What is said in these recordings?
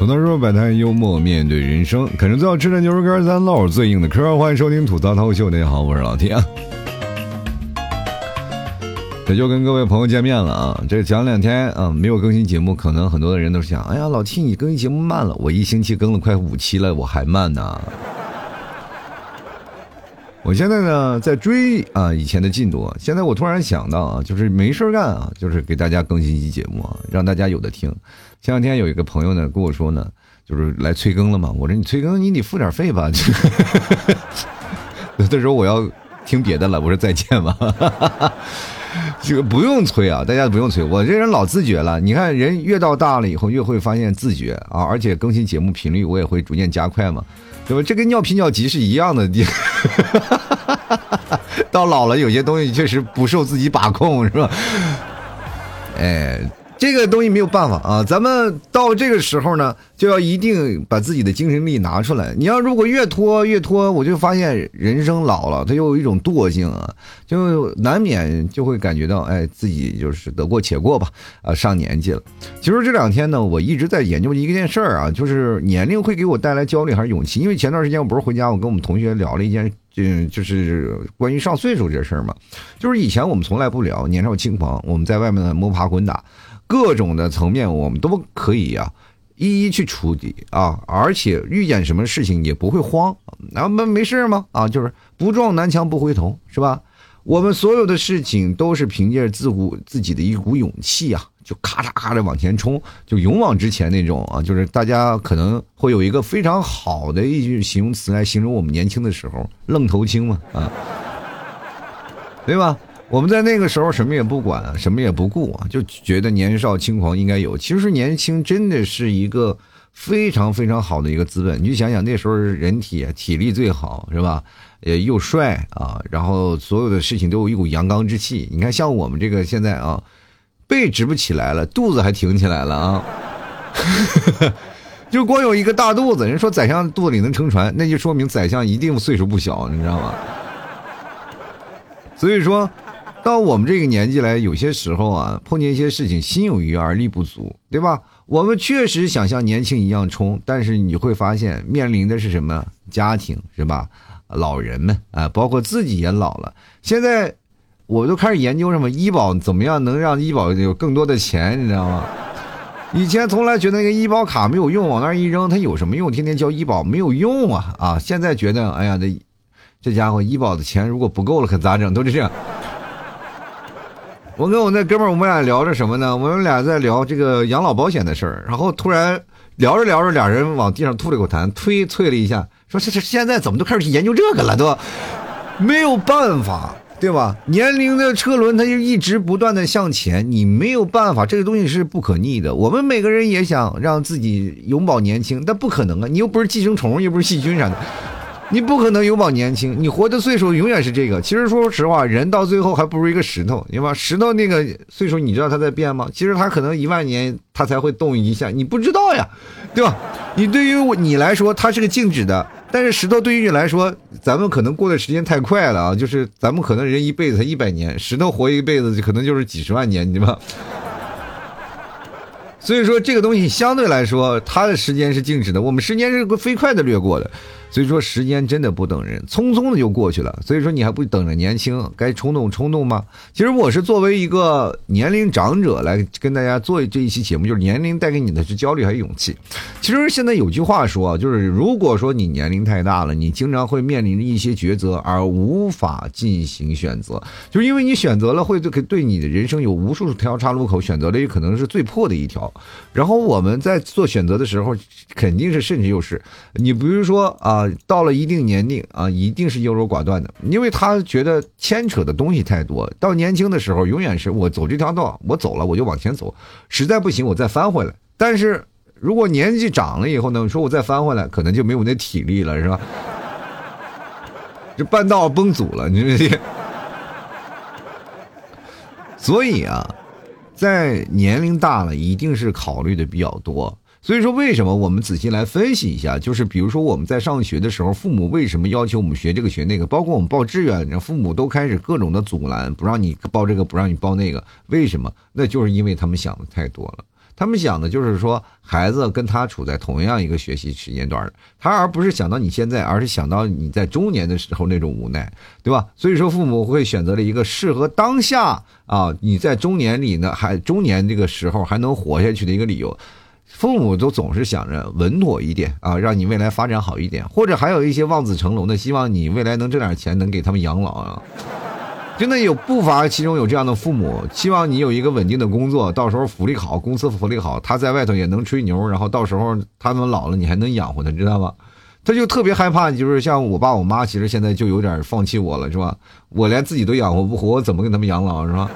吐槽说摆摊幽默面对人生，啃着最好吃的牛肉干，咱唠最硬的嗑。欢迎收听吐槽涛秀，大家好，我是老铁。这就跟各位朋友见面了啊！这讲两天啊，没有更新节目，可能很多的人都想，哎呀，老 T 你更新节目慢了，我一星期更了快五期了，我还慢呢。我现在呢在追啊以前的进度，现在我突然想到啊，就是没事干啊，就是给大家更新一期节目啊，让大家有的听。前两天有一个朋友呢跟我说呢，就是来催更了嘛，我说你催更你得付点费吧。有的 时候我要听别的了，我说再见吧。这个不用催啊，大家不用催，我这人老自觉了。你看人越到大了以后，越会发现自觉啊，而且更新节目频率我也会逐渐加快嘛。这跟尿频尿急是一样的。到老了，有些东西确实不受自己把控，是吧？哎。这个东西没有办法啊，咱们到这个时候呢，就要一定把自己的精神力拿出来。你要如果越拖越拖，我就发现人生老了，他又有一种惰性啊，就难免就会感觉到，哎，自己就是得过且过吧，啊，上年纪了。其实这两天呢，我一直在研究一件事儿啊，就是年龄会给我带来焦虑还是勇气？因为前段时间我不是回家，我跟我们同学聊了一件，嗯，就是关于上岁数这事儿嘛。就是以前我们从来不聊年少轻狂，我们在外面摸爬滚打。各种的层面，我们都可以呀，一一去处理啊，而且遇见什么事情也不会慌，那没没事吗？啊，就是不撞南墙不回头，是吧？我们所有的事情都是凭借自古自己的一股勇气啊，就咔嚓咔的往前冲，就勇往直前那种啊，就是大家可能会有一个非常好的一句形容词来形容我们年轻的时候，愣头青嘛，啊，对吧？我们在那个时候什么也不管，什么也不顾啊，就觉得年少轻狂应该有。其实年轻真的是一个非常非常好的一个资本。你就想想那时候人体体力最好是吧？也又帅啊，然后所有的事情都有一股阳刚之气。你看像我们这个现在啊，背直不起来了，肚子还挺起来了啊，就光有一个大肚子。人说宰相肚子里能撑船，那就说明宰相一定岁数不小，你知道吗？所以说。到我们这个年纪来，有些时候啊，碰见一些事情，心有余而力不足，对吧？我们确实想像年轻一样冲，但是你会发现面临的是什么？家庭是吧？老人们啊，包括自己也老了。现在我都开始研究什么医保，怎么样能让医保有更多的钱，你知道吗？以前从来觉得那个医保卡没有用，往那一扔，它有什么用？天天交医保没有用啊啊！现在觉得，哎呀，这这家伙医保的钱如果不够了，可咋整？都是这样。我跟我那哥们儿，我们俩聊着什么呢？我们俩在聊这个养老保险的事儿。然后突然聊着聊着，俩人往地上吐了口痰，推啐了一下，说：“这这现在怎么都开始去研究这个了？都没有办法，对吧？年龄的车轮它就一直不断的向前，你没有办法，这个东西是不可逆的。我们每个人也想让自己永葆年轻，但不可能啊！你又不是寄生虫，又不是细菌啥的。”你不可能永葆年轻，你活的岁数永远是这个。其实说实话，人到最后还不如一个石头，对吧？石头那个岁数，你知道它在变吗？其实它可能一万年它才会动一下，你不知道呀，对吧？你对于你来说，它是个静止的，但是石头对于你来说，咱们可能过的时间太快了啊！就是咱们可能人一辈子才一百年，石头活一辈子可能就是几十万年，对吧？所以说这个东西相对来说，它的时间是静止的，我们时间是飞快的掠过的。所以说时间真的不等人，匆匆的就过去了。所以说你还不等着年轻，该冲动冲动吗？其实我是作为一个年龄长者来跟大家做这一期节目，就是年龄带给你的是焦虑还是勇气？其实现在有句话说，就是如果说你年龄太大了，你经常会面临着一些抉择而无法进行选择，就是因为你选择了会对对你的人生有无数条岔路口，选择了也可能是最破的一条。然后我们在做选择的时候，肯定是甚至又是你比如说啊。啊，到了一定年龄啊，一定是优柔寡断的，因为他觉得牵扯的东西太多。到年轻的时候，永远是我走这条道，我走了我就往前走，实在不行我再翻回来。但是如果年纪长了以后呢，说我再翻回来，可能就没有那体力了，是吧？这半道崩组了，你这。所以啊，在年龄大了，一定是考虑的比较多。所以说，为什么我们仔细来分析一下？就是比如说，我们在上学的时候，父母为什么要求我们学这个学那个？包括我们报志愿，父母都开始各种的阻拦，不让你报这个，不让你报那个。为什么？那就是因为他们想的太多了。他们想的就是说，孩子跟他处在同样一个学习时间段他而不是想到你现在，而是想到你在中年的时候那种无奈，对吧？所以说，父母会选择了一个适合当下啊，你在中年里呢，还中年这个时候还能活下去的一个理由。父母都总是想着稳妥一点啊，让你未来发展好一点，或者还有一些望子成龙的，希望你未来能挣点钱，能给他们养老啊。真的有不乏其中有这样的父母，希望你有一个稳定的工作，到时候福利好，公司福利好，他在外头也能吹牛，然后到时候他们老了，你还能养活他，你知道吗？他就特别害怕，就是像我爸我妈，其实现在就有点放弃我了，是吧？我连自己都养活不活，我怎么给他们养老，是吧？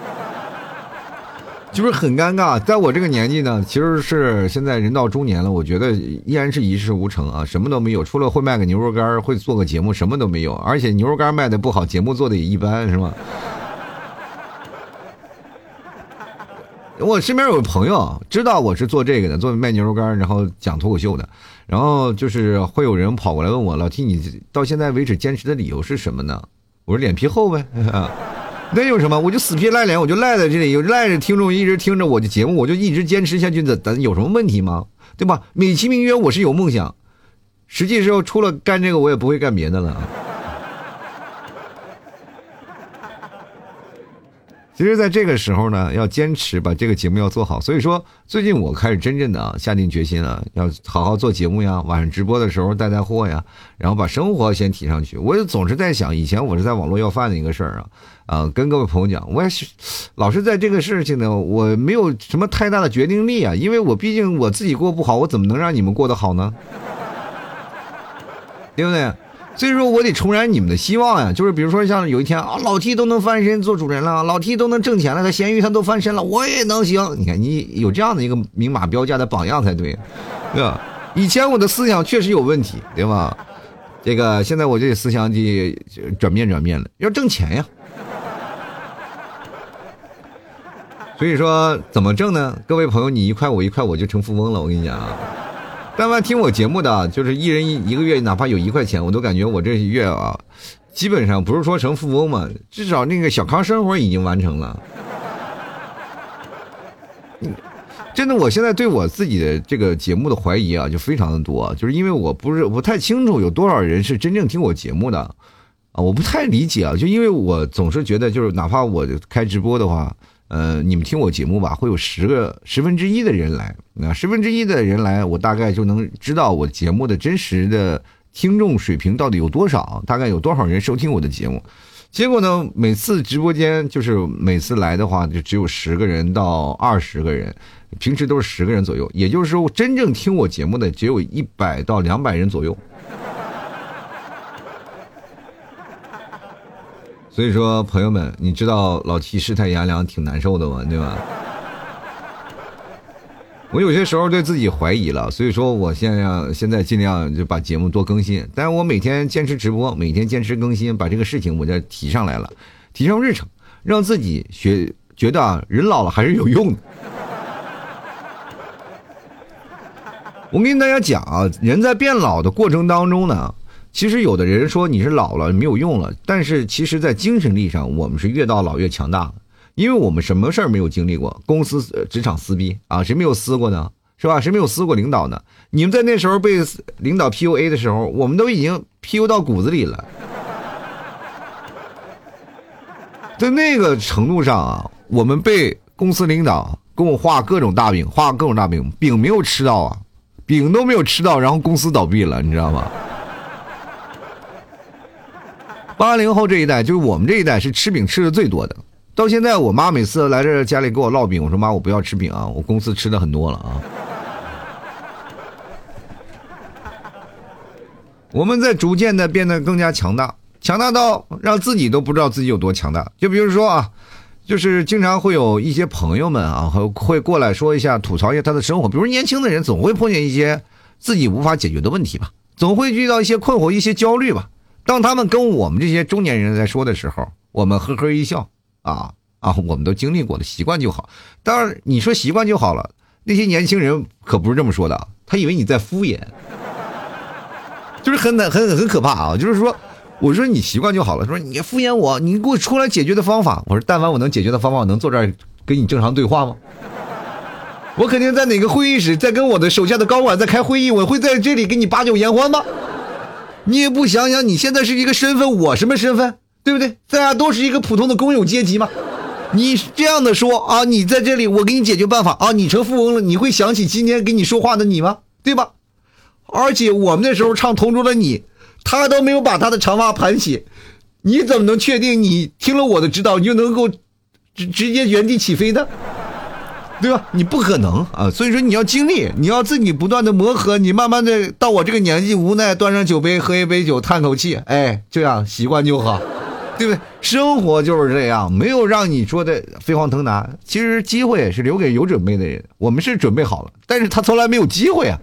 就是很尴尬，在我这个年纪呢，其实是现在人到中年了，我觉得依然是一事无成啊，什么都没有，除了会卖个牛肉干，会做个节目，什么都没有，而且牛肉干卖的不好，节目做的也一般，是吗？我身边有朋友知道我是做这个的，做卖牛肉干，然后讲脱口秀的，然后就是会有人跑过来问我，老 T，你到现在为止坚持的理由是什么呢？我说脸皮厚呗。那有什么？我就死皮赖脸，我就赖在这里，有赖着听众一直听着我的节目，我就一直坚持下去，的咱有什么问题吗？对吧？美其名曰我是有梦想，实际时候除了干这个，我也不会干别的了。其实，在这个时候呢，要坚持把这个节目要做好。所以说，最近我开始真正的啊下定决心了，要好好做节目呀，晚上直播的时候带带货呀，然后把生活先提上去。我就总是在想，以前我是在网络要饭的一个事儿啊，啊，跟各位朋友讲，我也是老是在这个事情呢，我没有什么太大的决定力啊，因为我毕竟我自己过不好，我怎么能让你们过得好呢？对不对？所以说我得重燃你们的希望呀，就是比如说像有一天啊，老 T 都能翻身做主人了，老 T 都能挣钱了，他咸鱼他都翻身了，我也能行。你看你有这样的一个明码标价的榜样才对，对吧？以前我的思想确实有问题，对吧？这个现在我这思想的转变转变了，要挣钱呀。所以说怎么挣呢？各位朋友，你一块我一块，我就成富翁了。我跟你讲啊。但凡听我节目的，就是一人一一个月，哪怕有一块钱，我都感觉我这月啊，基本上不是说成富翁嘛，至少那个小康生活已经完成了。真的，我现在对我自己的这个节目的怀疑啊，就非常的多，就是因为我不是不太清楚有多少人是真正听我节目的啊，我不太理解啊，就因为我总是觉得，就是哪怕我开直播的话。呃，你们听我节目吧，会有十个十分之一的人来，那十分之一的人来，我大概就能知道我节目的真实的听众水平到底有多少，大概有多少人收听我的节目。结果呢，每次直播间就是每次来的话，就只有十个人到二十个人，平时都是十个人左右，也就是说，真正听我节目的只有一百到两百人左右。所以说，朋友们，你知道老七世态炎凉挺难受的吗？对吧？我有些时候对自己怀疑了，所以说我现在现在尽量就把节目多更新。但是我每天坚持直播，每天坚持更新，把这个事情我就提上来了，提上日程，让自己学觉得啊，人老了还是有用的。我跟大家讲啊，人在变老的过程当中呢。其实有的人说你是老了没有用了，但是其实，在精神力上，我们是越到老越强大，因为我们什么事儿没有经历过？公司职场撕逼啊，谁没有撕过呢？是吧？谁没有撕过领导呢？你们在那时候被领导 PUA 的时候，我们都已经 PU 到骨子里了。在那个程度上啊，我们被公司领导给我画各种大饼，画各种大饼，饼没有吃到啊，饼都没有吃到，然后公司倒闭了，你知道吗？八零后这一代，就是我们这一代是吃饼吃的最多的。到现在，我妈每次来这家里给我烙饼，我说妈，我不要吃饼啊，我公司吃的很多了啊。我们在逐渐的变得更加强大，强大到让自己都不知道自己有多强大。就比如说啊，就是经常会有一些朋友们啊，会过来说一下，吐槽一下他的生活。比如年轻的人总会碰见一些自己无法解决的问题吧，总会遇到一些困惑、一些焦虑吧。当他们跟我们这些中年人在说的时候，我们呵呵一笑，啊啊，我们都经历过的，习惯就好。当然，你说习惯就好了，那些年轻人可不是这么说的，他以为你在敷衍，就是很很很很可怕啊！就是说，我说你习惯就好了，说你敷衍我，你给我出来解决的方法。我说，但凡我能解决的方法，我能坐这儿跟你正常对话吗？我肯定在哪个会议室，在跟我的手下的高管在开会议，我会在这里给你把酒言欢吗？你也不想想，你现在是一个身份，我什么身份？对不对？大家都是一个普通的工友阶级嘛。你这样的说啊，你在这里，我给你解决办法啊，你成富翁了，你会想起今天跟你说话的你吗？对吧？而且我们那时候唱《同桌的你》，他都没有把他的长发盘起，你怎么能确定你听了我的指导，你就能够直直接原地起飞呢？对吧？你不可能啊！所以说你要经历，你要自己不断的磨合，你慢慢的到我这个年纪，无奈端上酒杯喝一杯酒，叹口气，哎，这样习惯就好，对不对？生活就是这样，没有让你说的飞黄腾达。其实机会是留给有准备的人，我们是准备好了，但是他从来没有机会啊。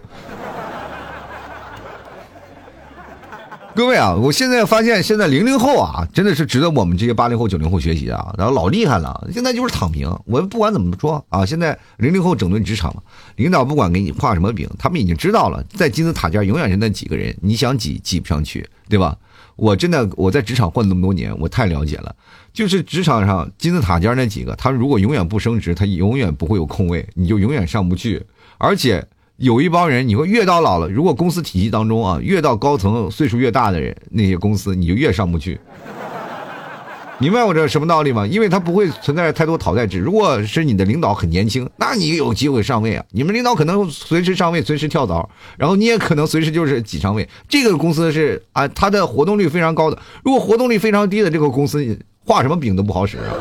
各位啊，我现在发现，现在零零后啊，真的是值得我们这些八零后、九零后学习啊，然后老厉害了。现在就是躺平，我不管怎么说啊，现在零零后整顿职场了，领导不管给你画什么饼，他们已经知道了，在金字塔尖永远是那几个人，你想挤挤不上去，对吧？我真的我在职场混那么多年，我太了解了，就是职场上金字塔尖那几个，他如果永远不升职，他永远不会有空位，你就永远上不去，而且。有一帮人，你会越到老了，如果公司体系当中啊，越到高层岁数越大的人，那些公司你就越上不去。明白我这什么道理吗？因为他不会存在太多淘汰制。如果是你的领导很年轻，那你有机会上位啊。你们领导可能随时上位，随时跳槽，然后你也可能随时就是挤上位。这个公司是啊，它的活动率非常高的。如果活动率非常低的这个公司，画什么饼都不好使啊。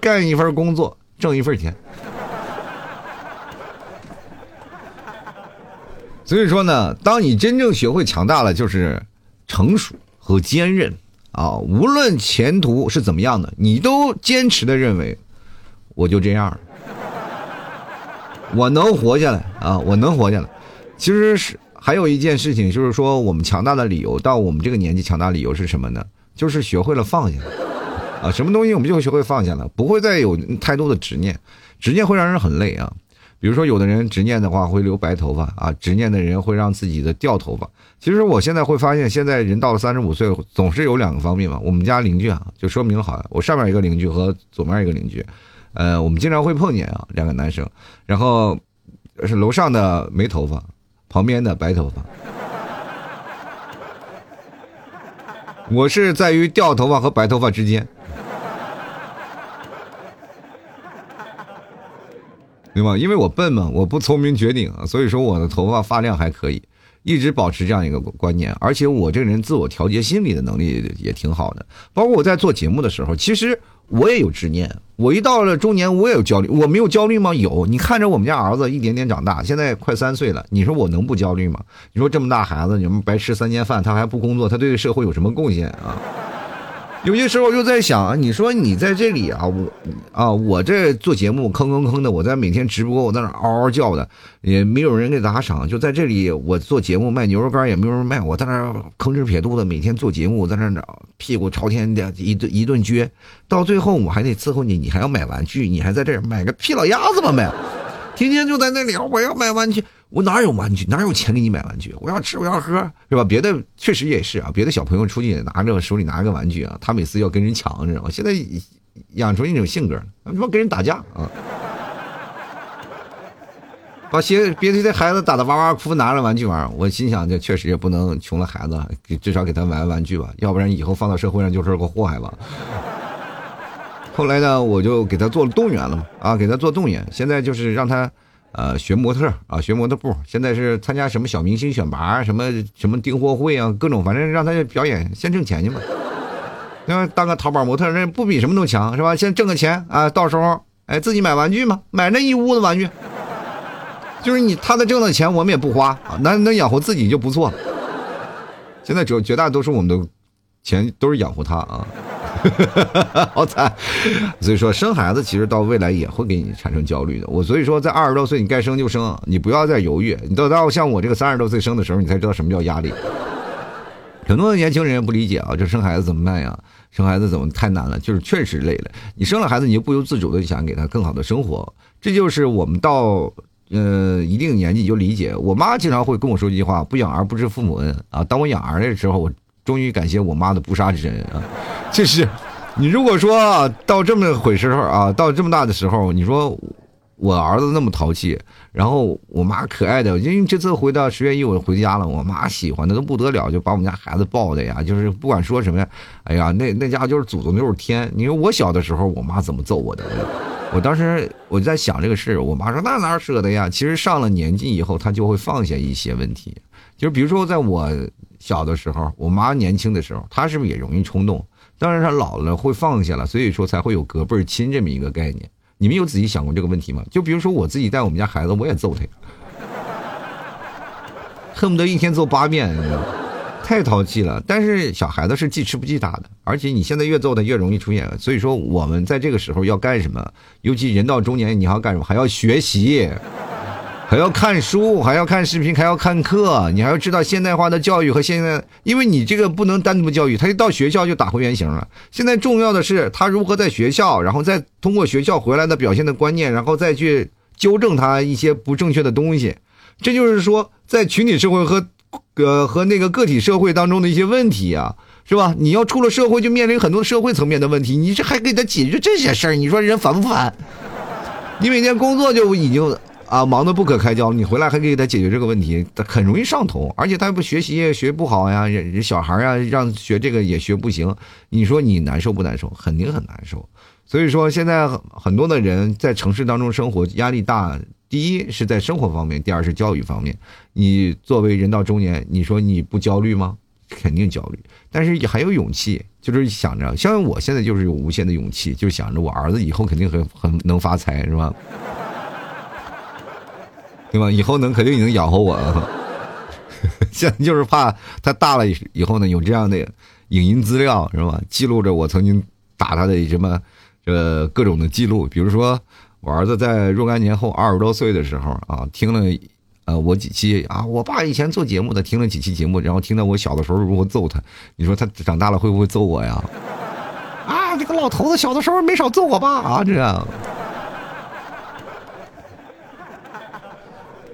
干一份工作，挣一份钱。所以说呢，当你真正学会强大了，就是成熟和坚韧啊。无论前途是怎么样的，你都坚持的认为，我就这样，我能活下来啊，我能活下来。其实是还有一件事情，就是说我们强大的理由，到我们这个年纪强大理由是什么呢？就是学会了放下啊，什么东西我们就学会放下了，不会再有太多的执念，执念会让人很累啊。比如说，有的人执念的话会留白头发啊，执念的人会让自己的掉头发。其实我现在会发现，现在人到了三十五岁，总是有两个方面嘛。我们家邻居啊，就说明好了，我上面一个邻居和左面一个邻居，呃，我们经常会碰见啊，两个男生，然后是楼上的没头发，旁边的白头发。我是在于掉头发和白头发之间。对吧？因为我笨嘛，我不聪明绝顶，所以说我的头发发量还可以，一直保持这样一个观念。而且我这个人自我调节心理的能力也挺好的。包括我在做节目的时候，其实我也有执念。我一到了中年，我也有焦虑。我没有焦虑吗？有。你看着我们家儿子一点点长大，现在快三岁了，你说我能不焦虑吗？你说这么大孩子，你们白吃三年饭，他还不工作，他对社会有什么贡献啊？有些时候我就在想，你说你在这里啊，我啊，我这做节目吭吭吭的，我在每天直播，我在那嗷嗷叫的，也没有人给打赏。就在这里，我做节目卖牛肉干也没有人卖，我在那吭哧撇肚的每天做节目，在那屁股朝天的一顿一顿撅，到最后我还得伺候你，你还要买玩具，你还在这儿买个屁老鸭子吧买，天天就在那里，我要买玩具。我哪有玩具？哪有钱给你买玩具？我要吃，我要喝，是吧？别的确实也是啊。别的小朋友出去拿着手里拿个玩具啊，他每次要跟人抢，知道吗？现在养出一种性格，他妈跟人打架啊！把些别的孩子打的哇哇哭，拿着玩具玩。我心想，这确实也不能穷了孩子，至少给他买玩具吧，要不然以后放到社会上就是个祸害吧。后来呢，我就给他做了动员了嘛，啊，给他做动员，现在就是让他。呃，学模特啊，学模特步，现在是参加什么小明星选拔，什么什么订货会啊，各种，反正让他表演，先挣钱去嘛。那当个淘宝模特，那不比什么都强，是吧？先挣个钱啊，到时候哎，自己买玩具嘛，买那一屋子玩具。就是你他的挣的钱，我们也不花啊，能能养活自己就不错了。现在绝绝大多数我们的钱都是养活他啊。好惨，所以说生孩子其实到未来也会给你产生焦虑的。我所以说在二十多岁你该生就生，你不要再犹豫。你等到像我这个三十多岁生的时候，你才知道什么叫压力。很多的年轻人也不理解啊，这生孩子怎么办呀？生孩子怎么太难了？就是确实累了。你生了孩子，你就不由自主的想给他更好的生活。这就是我们到呃一定年纪你就理解。我妈经常会跟我说一句话：不养儿不知父母恩啊。当我养儿的时候，我。终于感谢我妈的不杀之恩啊！就是，你如果说到这么回事儿啊，到这么大的时候，你说我儿子那么淘气，然后我妈可爱的，因为这次回到十月一我回家了，我妈喜欢的都不得了，就把我们家孩子抱的呀，就是不管说什么呀，哎呀，那那家伙就是祖宗就是天。你说我小的时候，我妈怎么揍我的？我当时我就在想这个事，我妈说那哪舍得呀？其实上了年纪以后，她就会放下一些问题，就比如说在我小的时候，我妈年轻的时候，她是不是也容易冲动？当然她老了会放下了，所以说才会有隔辈亲这么一个概念。你们有仔细想过这个问题吗？就比如说我自己带我们家孩子，我也揍他，恨不得一天揍八遍，太淘气了。但是小孩子是记吃不记打的，而且你现在越揍他越容易出现。所以说我们在这个时候要干什么？尤其人到中年，你要干什么？还要学习。还要看书，还要看视频，还要看课，你还要知道现代化的教育和现在，因为你这个不能单独教育，他一到学校就打回原形了。现在重要的是他如何在学校，然后再通过学校回来的表现的观念，然后再去纠正他一些不正确的东西。这就是说，在群体社会和呃和那个个体社会当中的一些问题啊，是吧？你要出了社会就面临很多社会层面的问题，你这还给他解决这些事儿，你说人烦不烦？你每天工作就已经。啊，忙得不可开交，你回来还给他解决这个问题，他很容易上头，而且他不学习也学不好呀，人小孩啊让学这个也学不行，你说你难受不难受？肯定很难受。所以说现在很多的人在城市当中生活压力大，第一是在生活方面，第二是教育方面。你作为人到中年，你说你不焦虑吗？肯定焦虑，但是也还有勇气，就是想着，像我现在就是有无限的勇气，就想着我儿子以后肯定很很能发财，是吧？对吧？以后能肯定能养活我，现在就是怕他大了以后呢，有这样的影音资料是吧？记录着我曾经打他的什么呃各种的记录，比如说我儿子在若干年后二十多岁的时候啊，听了呃我几期啊，我爸以前做节目的听了几期节目，然后听到我小的时候如何揍他，你说他长大了会不会揍我呀？啊，这个老头子小的时候没少揍我爸啊，这样。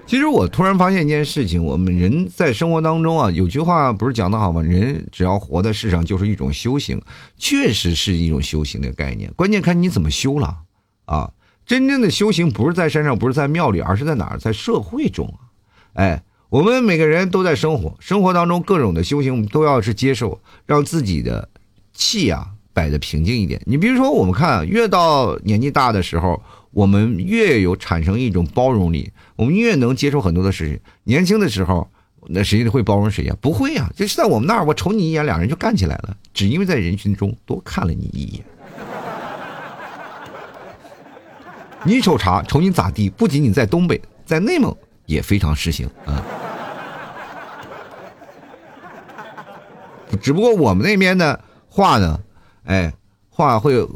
其实我突然发现一件事情，我们人在生活当中啊，有句话不是讲的好吗？人只要活在世上，就是一种修行，确实是一种修行的概念。关键看你怎么修了啊！真正的修行不是在山上，不是在庙里，而是在哪儿？在社会中啊！哎，我们每个人都在生活，生活当中各种的修行，我们都要是接受，让自己的气啊摆的平静一点。你比如说，我们看，越到年纪大的时候。我们越有产生一种包容力，我们越能接受很多的事情。年轻的时候，那谁会包容谁呀？不会呀！就是在我们那儿，我瞅你一眼，两人就干起来了，只因为在人群中多看了你一眼。你瞅啥？瞅你咋地？不仅仅在东北，在内蒙也非常实行啊。只不过我们那边的话呢，哎，话会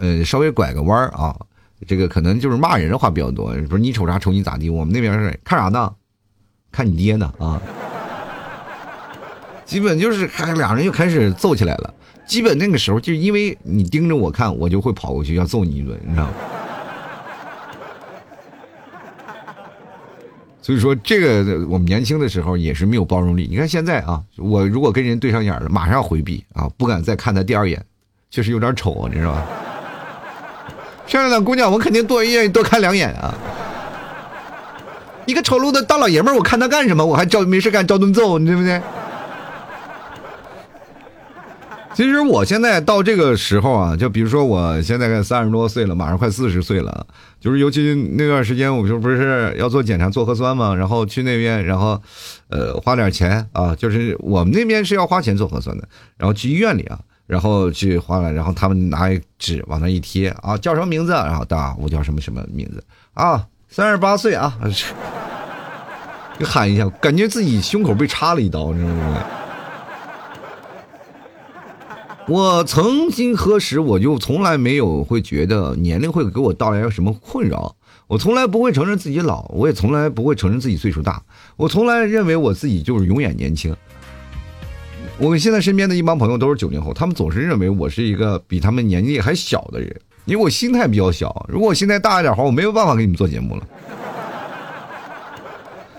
呃稍微拐个弯儿啊。这个可能就是骂人的话比较多，不是你瞅啥瞅你咋地？我们那边是看啥呢？看你爹呢啊！基本就是俩人就开始揍起来了。基本那个时候就因为你盯着我看，我就会跑过去要揍你一顿，你知道吗？所以说这个我们年轻的时候也是没有包容力。你看现在啊，我如果跟人对上眼了，马上回避啊，不敢再看他第二眼，确实有点丑，你知道吧？漂亮的姑娘，我肯定多愿意多看两眼啊！一个丑陋的大老爷们儿，我看他干什么？我还照没事干照顿揍，你对不对？其实我现在到这个时候啊，就比如说我现在三十多岁了，马上快四十岁了，就是尤其那段时间，我就不是要做检查做核酸嘛，然后去那边，然后呃花点钱啊，就是我们那边是要花钱做核酸的，然后去医院里啊。然后去花了，然后他们拿一纸往那一贴啊，叫什么名字？然后大我叫什么什么名字啊？三十八岁啊，就喊一下，感觉自己胸口被插了一刀，你知道吗？我曾经何时我就从来没有会觉得年龄会给我带来什么困扰，我从来不会承认自己老，我也从来不会承认自己岁数大，我从来认为我自己就是永远年轻。我们现在身边的一帮朋友都是九零后，他们总是认为我是一个比他们年纪还小的人，因为我心态比较小。如果我心态大一点的话，我没有办法给你们做节目了。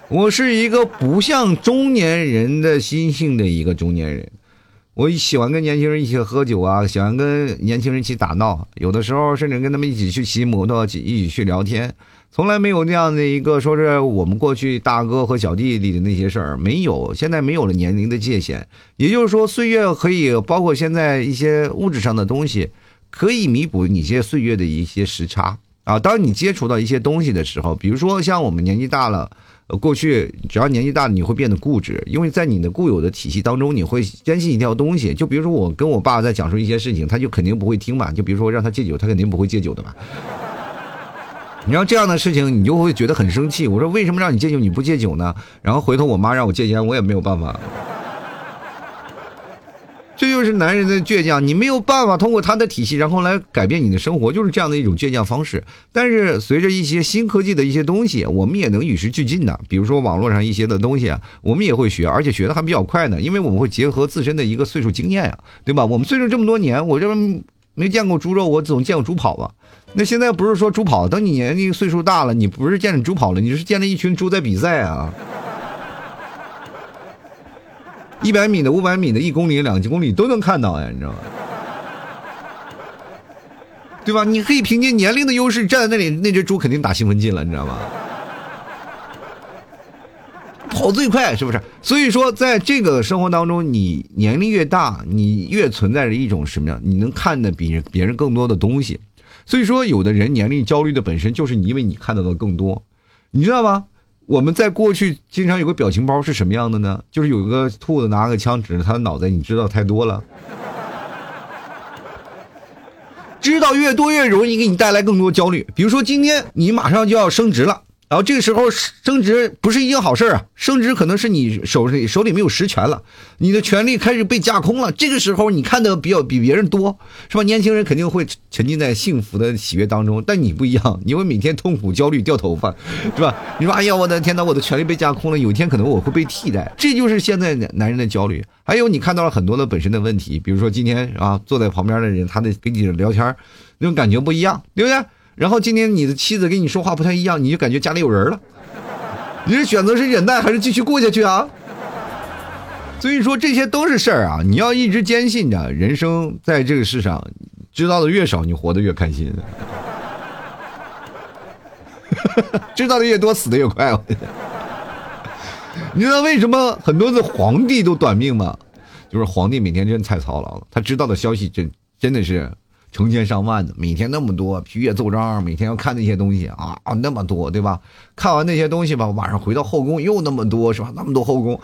我是一个不像中年人的心性的一个中年人，我喜欢跟年轻人一起喝酒啊，喜欢跟年轻人一起打闹，有的时候甚至跟他们一起去骑摩托，一起去聊天，从来没有那样的一个说是我们过去大哥和小弟弟的那些事儿，没有，现在没有了年龄的界限，也就是说，岁月可以包括现在一些物质上的东西，可以弥补你这些岁月的一些时差啊。当你接触到一些东西的时候，比如说像我们年纪大了。过去只要年纪大了，你会变得固执，因为在你的固有的体系当中，你会坚信一条东西。就比如说，我跟我爸在讲述一些事情，他就肯定不会听嘛。就比如说让他戒酒，他肯定不会戒酒的嘛。你要这样的事情，你就会觉得很生气。我说为什么让你戒酒你不戒酒呢？然后回头我妈让我戒烟，我也没有办法。这就是男人的倔强，你没有办法通过他的体系，然后来改变你的生活，就是这样的一种倔强方式。但是随着一些新科技的一些东西，我们也能与时俱进的。比如说网络上一些的东西啊，我们也会学，而且学的还比较快呢，因为我们会结合自身的一个岁数经验呀，对吧？我们岁数这么多年，我这没见过猪肉，我总见过猪跑吧。那现在不是说猪跑，等你年龄岁数大了，你不是见着猪跑了，你是见了一群猪在比赛啊。一百米的、五百米的、一公里、两公里都能看到呀，你知道吗？对吧？你可以凭借年龄的优势站在那里，那只猪肯定打兴奋剂了，你知道吗？跑最快是不是？所以说，在这个生活当中，你年龄越大，你越存在着一种什么样？你能看的比别人更多的东西。所以说，有的人年龄焦虑的本身就是你因为你看到的更多，你知道吗？我们在过去经常有个表情包是什么样的呢？就是有一个兔子拿个枪指着他的脑袋，你知道太多了，知道越多越容易给你带来更多焦虑。比如说今天你马上就要升职了。然后这个时候升职不是一件好事啊，升职可能是你手里手里没有实权了，你的权利开始被架空了。这个时候你看的比较比别人多，是吧？年轻人肯定会沉浸在幸福的喜悦当中，但你不一样，你会每天痛苦、焦虑、掉头发，是吧？你说哎呀，我的天哪，我的权利被架空了，有一天可能我会被替代，这就是现在男人的焦虑。还有你看到了很多的本身的问题，比如说今天啊，坐在旁边的人他的跟你聊天那种感觉不一样，对不对？然后今天你的妻子跟你说话不太一样，你就感觉家里有人了。你是选择是忍耐还是继续过下去啊？所以说这些都是事儿啊，你要一直坚信着，人生在这个世上，知道的越少，你活得越开心。知道的越多，死的越快。你知道为什么很多的皇帝都短命吗？就是皇帝每天真太操劳了，他知道的消息真真的是。成千上万的，每天那么多批阅奏章，每天要看那些东西啊啊，那么多，对吧？看完那些东西吧，晚上回到后宫又那么多，是吧？那么多后宫，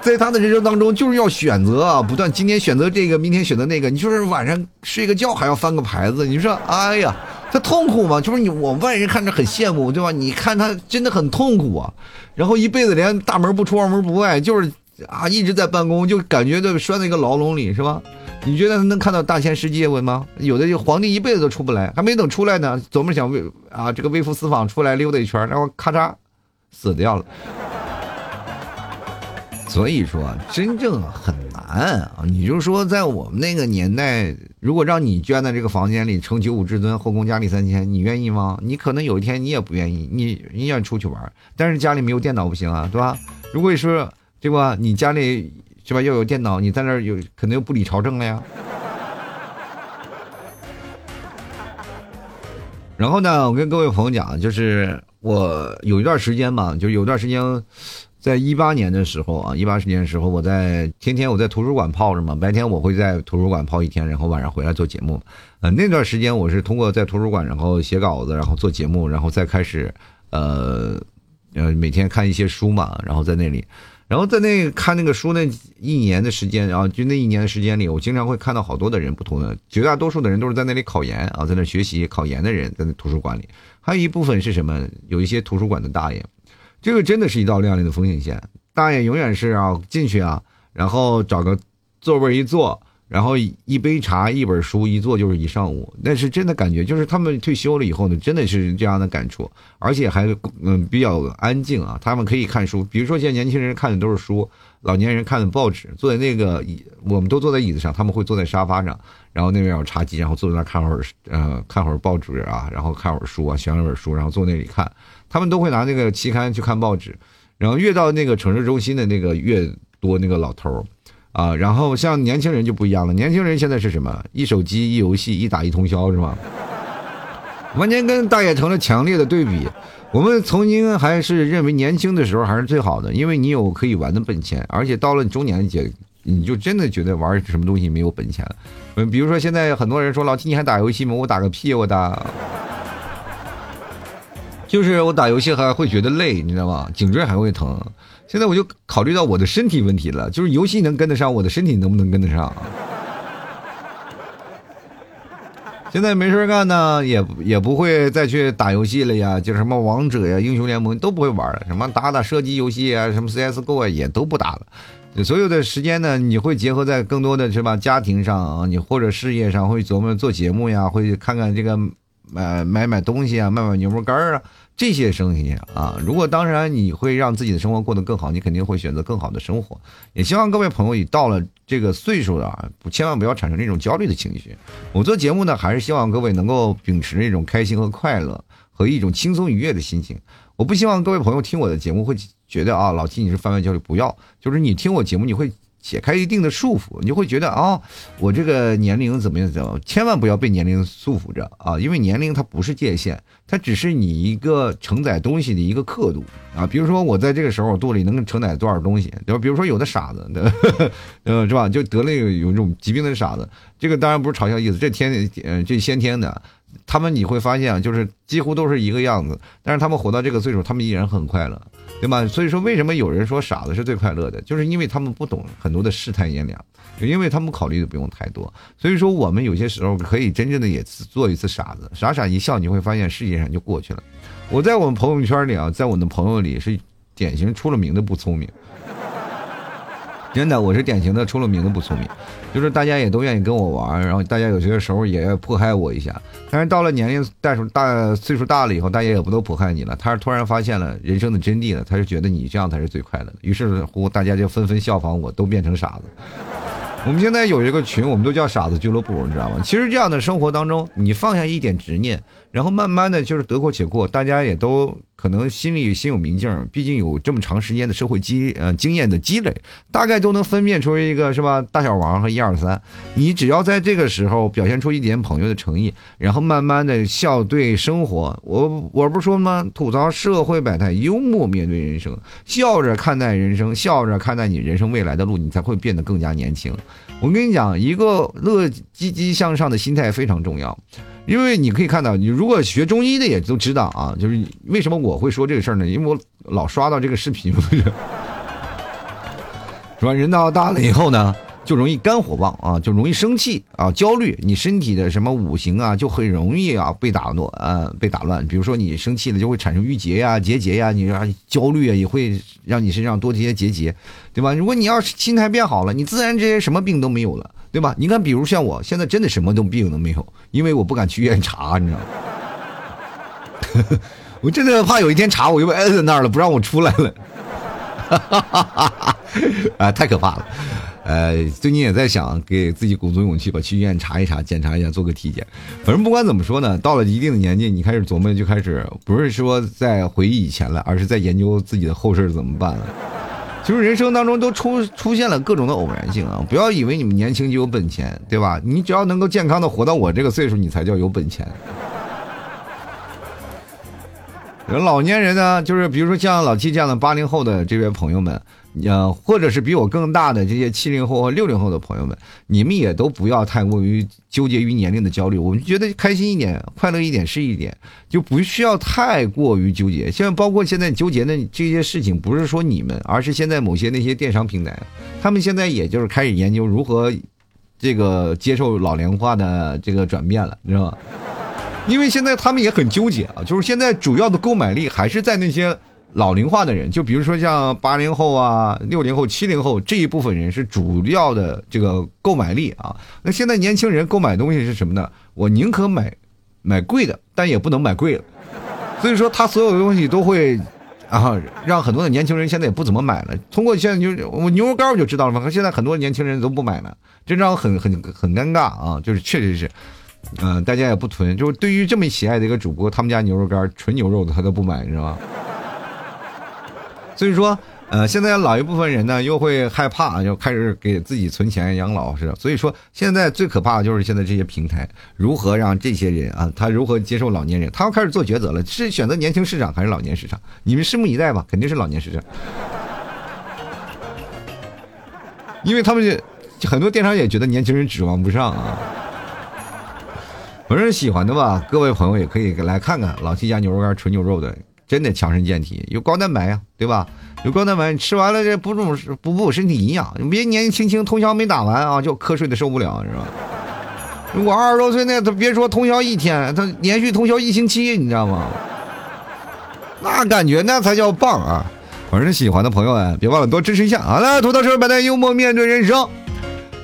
在他的人生当中就是要选择啊，不断今天选择这个，明天选择那个，你就是晚上睡个觉还要翻个牌子，你说，哎呀，他痛苦吗？就是你我外人看着很羡慕，对吧？你看他真的很痛苦啊，然后一辈子连大门不出二门不外，就是啊一直在办公，就感觉都拴在一个牢笼里，是吧？你觉得能看到大千世界文吗？有的皇帝一辈子都出不来，还没等出来呢，琢磨想微啊这个微服私访出来溜达一圈，然后咔嚓死掉了。所以说，真正很难啊！你就说在我们那个年代，如果让你捐在这个房间里，成九五至尊，后宫佳丽三千，你愿意吗？你可能有一天你也不愿意，你你愿意出去玩，但是家里没有电脑不行啊，对吧？如果说对吧，你家里。是吧？要有电脑，你在那儿有可能又不理朝政了呀。然后呢，我跟各位朋友讲，就是我有一段时间嘛，就有一段时间，在一八年的时候啊，一八年的时候，我在天天我在图书馆泡着嘛，白天我会在图书馆泡一天，然后晚上回来做节目。呃，那段时间我是通过在图书馆，然后写稿子，然后做节目，然后再开始，呃，呃，每天看一些书嘛，然后在那里。然后在那看那个书那一年的时间，然后就那一年的时间里，我经常会看到好多的人，不同的绝大多数的人都是在那里考研啊，在那学习考研的人在那图书馆里，还有一部分是什么？有一些图书馆的大爷，这个真的是一道亮丽的风景线。大爷永远是啊进去啊，然后找个座位一坐。然后一杯茶，一本书，一坐就是一上午，那是真的感觉，就是他们退休了以后呢，真的是这样的感触，而且还嗯比较安静啊，他们可以看书，比如说现在年轻人看的都是书，老年人看的报纸，坐在那个椅，我们都坐在椅子上，他们会坐在沙发上，然后那边有茶几，然后坐在那看会儿，呃，看会儿报纸啊，然后看会儿书啊，选了本书，然后坐那里看，他们都会拿那个期刊去看报纸，然后越到那个城市中心的那个越多那个老头儿。啊。然后像年轻人就不一样了，年轻人现在是什么？一手机、一游戏、一打一通宵，是吗？完全跟大爷成了强烈的对比。我们曾经还是认为年轻的时候还是最好的，因为你有可以玩的本钱，而且到了中年节，你就真的觉得玩什么东西没有本钱了。嗯，比如说现在很多人说老 T 你还打游戏吗？我打个屁，我打，就是我打游戏还会觉得累，你知道吗？颈椎还会疼。现在我就考虑到我的身体问题了，就是游戏能跟得上，我的身体能不能跟得上？现在没事干呢，也也不会再去打游戏了呀，就什么王者呀、英雄联盟都不会玩了，什么打打射击游戏啊、什么 CSGO 啊也都不打了。所有的时间呢，你会结合在更多的是吧？家庭上啊，你或者事业上会琢磨做节目呀，会看看这个买买买东西啊，卖卖牛肉干啊。这些声音啊，如果当然你会让自己的生活过得更好，你肯定会选择更好的生活。也希望各位朋友，你到了这个岁数了，不千万不要产生这种焦虑的情绪。我做节目呢，还是希望各位能够秉持一种开心和快乐和一种轻松愉悦的心情。我不希望各位朋友听我的节目会觉得啊，老七你是贩卖焦虑，不要，就是你听我节目你会。解开一定的束缚，你就会觉得啊，我这个年龄怎么样？怎么？千万不要被年龄束缚着啊！因为年龄它不是界限，它只是你一个承载东西的一个刻度啊。比如说，我在这个时候肚里能承载多少东西？对吧？比如说，有的傻子，呃，是吧？就得了有有这种疾病的傻子，这个当然不是嘲笑意思，这天，呃，这先天的。他们你会发现啊，就是几乎都是一个样子，但是他们活到这个岁数，他们依然很快乐，对吗？所以说，为什么有人说傻子是最快乐的，就是因为他们不懂很多的世态炎凉，因为他们考虑的不用太多。所以说，我们有些时候可以真正的也做一次傻子，傻傻一笑，你会发现世界上就过去了。我在我们朋友圈里啊，在我的朋友里是典型出了名的不聪明。真的，我是典型的出了名的不聪明，就是大家也都愿意跟我玩，然后大家有些时候也要迫害我一下。但是到了年龄大数大岁数大了以后，大家也不都迫害你了。他是突然发现了人生的真谛了，他是觉得你这样才是最快乐的。于是乎，大家就纷纷效仿我，都变成傻子。我们现在有一个群，我们都叫傻子俱乐部，你知道吗？其实这样的生活当中，你放下一点执念。然后慢慢的就是得过且过，大家也都可能心里心有明镜，毕竟有这么长时间的社会积呃经验的积累，大概都能分辨出一个是吧大小王和一二三。你只要在这个时候表现出一点朋友的诚意，然后慢慢的笑对生活。我我不是说吗？吐槽社会百态，幽默面对人生，笑着看待人生，笑着看待你人生未来的路，你才会变得更加年轻。我跟你讲，一个乐积极向上的心态非常重要。因为你可以看到，你如果学中医的也都知道啊，就是为什么我会说这个事儿呢？因为我老刷到这个视频，是吧？人到大了以后呢，就容易肝火旺啊，就容易生气啊，焦虑，你身体的什么五行啊，就很容易啊被打乱啊，被打乱。比如说你生气了，就会产生郁结呀、结节呀，你啊焦虑啊，也会让你身上多这些结节，对吧？如果你要是心态变好了，你自然这些什么病都没有了。对吧？你看，比如像我现在真的什么都病都没有，因为我不敢去医院查，你知道吗？我真的怕有一天查我又被摁在那儿了，不让我出来了。啊，太可怕了！呃，最近也在想给自己鼓足勇气吧，去医院查一查，检查一下，做个体检。反正不管怎么说呢，到了一定的年纪，你开始琢磨，就开始不是说在回忆以前了，而是在研究自己的后事怎么办了。就是人生当中都出出现了各种的偶然性啊！不要以为你们年轻就有本钱，对吧？你只要能够健康的活到我这个岁数，你才叫有本钱。人老年人呢，就是比如说像老七这样的八零后的这位朋友们。呃，或者是比我更大的这些七零后和六零后的朋友们，你们也都不要太过于纠结于年龄的焦虑。我们觉得开心一点、快乐一点是一点，就不需要太过于纠结。像包括现在纠结的这些事情，不是说你们，而是现在某些那些电商平台，他们现在也就是开始研究如何这个接受老龄化的这个转变了，你知道吗？因为现在他们也很纠结啊，就是现在主要的购买力还是在那些。老龄化的人，就比如说像八零后啊、六零后、七零后这一部分人是主要的这个购买力啊。那现在年轻人购买东西是什么呢？我宁可买买贵的，但也不能买贵了。所以说，他所有的东西都会啊，让很多的年轻人现在也不怎么买了。通过现在就我牛肉干我就知道了嘛。现在很多年轻人都不买了，这让我很很很尴尬啊。就是确实是，嗯，大家也不囤。就是对于这么喜爱的一个主播，他们家牛肉干纯牛肉的他都不买，你知道吗？所以说，呃，现在老一部分人呢，又会害怕，又开始给自己存钱养老是。所以说，现在最可怕的就是现在这些平台如何让这些人啊，他如何接受老年人？他要开始做抉择了，是选择年轻市场还是老年市场？你们拭目以待吧，肯定是老年市场，因为他们很多电商也觉得年轻人指望不上啊。反正喜欢的吧，各位朋友也可以来看看老七家牛肉干纯牛肉的，真的强身健体，有高蛋白呀，对吧？有高蛋白，吃完了这补充补补身体营养。你别年纪轻轻通宵没打完啊，就瞌睡的受不了，是吧？我二十多岁那他别说通宵一天，他连续通宵一星期，你知道吗？那感觉那才叫棒啊！反正喜欢的朋友啊，别忘了多支持一下。好了，吐槽车百态幽默面对人生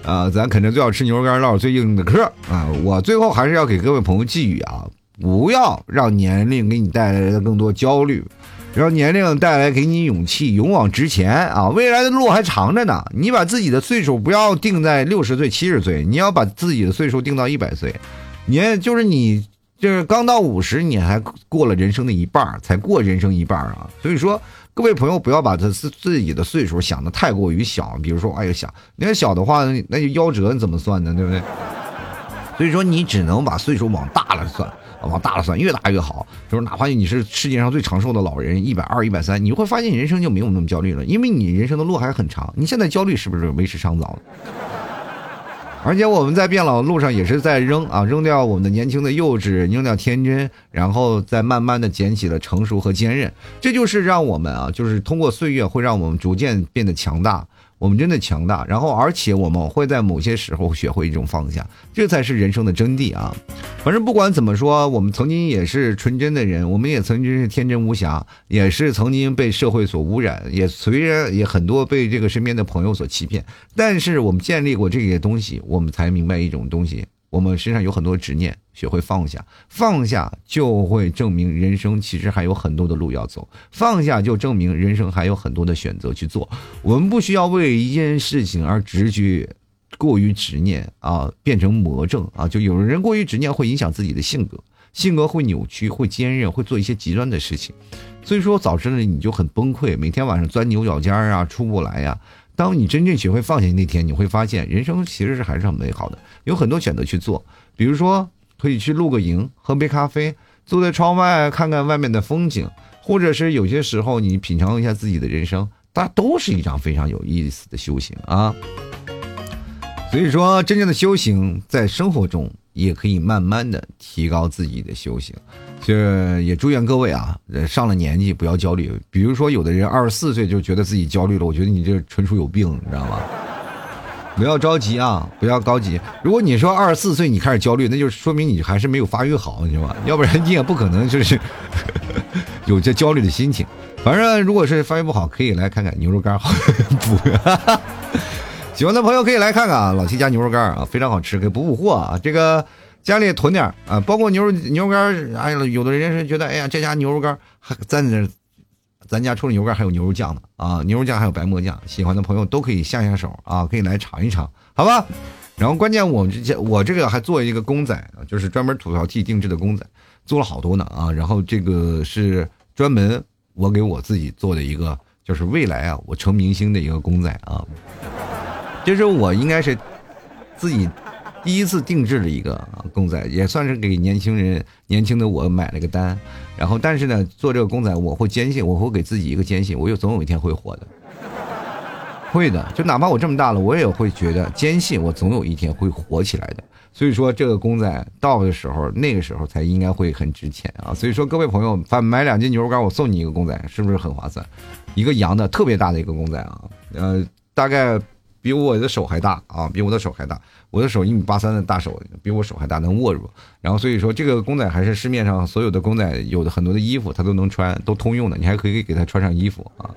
啊，咱肯定最好吃牛肉干，唠最硬的嗑啊！我最后还是要给各位朋友寄语啊，不要让年龄给你带来的更多焦虑。让年龄带来给你勇气，勇往直前啊！未来的路还长着呢。你把自己的岁数不要定在六十岁、七十岁，你要把自己的岁数定到一百岁。年就是你，就是刚到五十，你还过了人生的一半才过人生一半啊！所以说，各位朋友不要把他自自己的岁数想的太过于小。比如说，哎呀，小，你要小的话，那就夭折，你怎么算呢？对不对？所以说，你只能把岁数往大了算。往大了算，越大越好。就是哪怕你是世界上最长寿的老人，一百二、一百三，你会发现你人生就没有那么焦虑了，因为你人生的路还很长。你现在焦虑是不是为时尚早？而且我们在变老的路上也是在扔啊，扔掉我们的年轻的幼稚，扔掉天真，然后再慢慢的捡起了成熟和坚韧。这就是让我们啊，就是通过岁月会让我们逐渐变得强大。我们真的强大，然后而且我们会在某些时候学会一种放下，这才是人生的真谛啊！反正不管怎么说，我们曾经也是纯真的人，我们也曾经是天真无瑕，也是曾经被社会所污染，也虽然也很多被这个身边的朋友所欺骗，但是我们建立过这些东西，我们才明白一种东西。我们身上有很多执念，学会放下，放下就会证明人生其实还有很多的路要走，放下就证明人生还有很多的选择去做。我们不需要为一件事情而执着，过于执念啊，变成魔怔啊。就有人过于执念会影响自己的性格，性格会扭曲，会坚韧，会做一些极端的事情。所以说，早知道你就很崩溃，每天晚上钻牛角尖儿啊，出不来呀。当你真正学会放下那天，你会发现人生其实是还是很美好的，有很多选择去做。比如说，可以去露个营，喝杯咖啡，坐在窗外看看外面的风景，或者是有些时候你品尝一下自己的人生，它都是一场非常有意思的修行啊。所以说，真正的修行在生活中也可以慢慢的提高自己的修行。这也祝愿各位啊，上了年纪不要焦虑。比如说，有的人二十四岁就觉得自己焦虑了，我觉得你这纯属有病，你知道吗？不要着急啊，不要着急。如果你说二十四岁你开始焦虑，那就说明你还是没有发育好，你知道吗？要不然你也不可能就是 有这焦虑的心情。反正如果是发育不好，可以来看看牛肉干好补。喜欢的朋友可以来看看啊，老七家牛肉干啊，非常好吃，可以补补货啊。这个。家里囤点啊，包括牛肉牛肉干哎呀，有的人是觉得，哎呀，这家牛肉干还咱这，咱家除了牛肉干还有牛肉酱呢啊，牛肉酱还有白馍酱，喜欢的朋友都可以下下手啊，可以来尝一尝，好吧？然后关键我这我这个还做一个公仔啊，就是专门吐槽 T 定制的公仔，做了好多呢啊。然后这个是专门我给我自己做的一个，就是未来啊我成明星的一个公仔啊，其实我应该是自己。第一次定制了一个公仔，也算是给年轻人、年轻的我买了个单。然后，但是呢，做这个公仔，我会坚信，我会给自己一个坚信，我有总有一天会火的。会的，就哪怕我这么大了，我也会觉得坚信，我总有一天会火起来的。所以说，这个公仔到的时候，那个时候才应该会很值钱啊。所以说，各位朋友，反买两斤牛肉干，我送你一个公仔，是不是很划算？一个羊的特别大的一个公仔啊，呃，大概。比我的手还大啊！比我的手还大，我的手一米八三的大手，比我手还大，能握住。然后所以说，这个公仔还是市面上所有的公仔有的很多的衣服，它都能穿，都通用的。你还可以给它穿上衣服啊！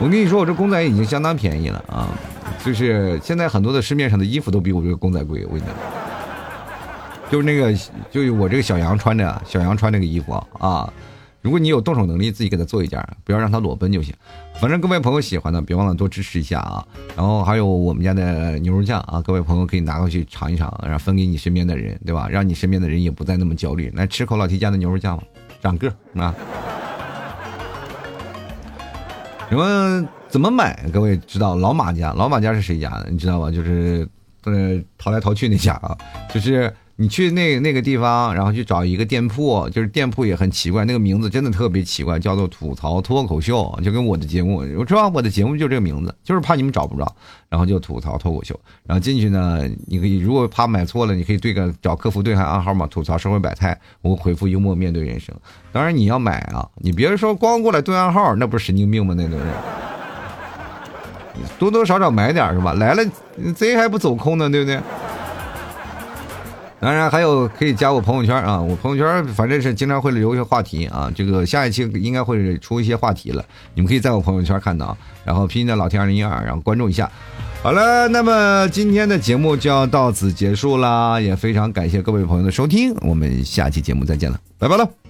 我跟你说，我这公仔已经相当便宜了啊！就是现在很多的市面上的衣服都比我这个公仔贵。我跟你讲，就是那个，就是我这个小羊穿着，小羊穿那个衣服啊。如果你有动手能力，自己给他做一件，不要让他裸奔就行。反正各位朋友喜欢的，别忘了多支持一下啊。然后还有我们家的牛肉酱啊，各位朋友可以拿过去尝一尝，然后分给你身边的人，对吧？让你身边的人也不再那么焦虑。来吃口老提家的牛肉酱吧，长个啊。什么怎么买？各位知道老马家？老马家是谁家的？你知道吗？就是呃淘来淘去那家啊，就是。你去那那个地方，然后去找一个店铺，就是店铺也很奇怪，那个名字真的特别奇怪，叫做吐槽脱口秀，就跟我的节目，我知道我的节目就这个名字，就是怕你们找不着，然后就吐槽脱口秀，然后进去呢，你可以如果怕买错了，你可以对个找客服对暗号嘛，吐槽社会百态，我回复幽默面对人生。当然你要买啊，你别说光过来对暗号，那不是神经病吗？那都是，多多少少买点是吧？来了贼还不走空呢，对不对？当然还有可以加我朋友圈啊，我朋友圈反正是经常会留一些话题啊，这个下一期应该会出一些话题了，你们可以在我朋友圈看到，然后拼音的老天二零一二，然后关注一下。好了，那么今天的节目就要到此结束啦，也非常感谢各位朋友的收听，我们下期节目再见了，拜拜了。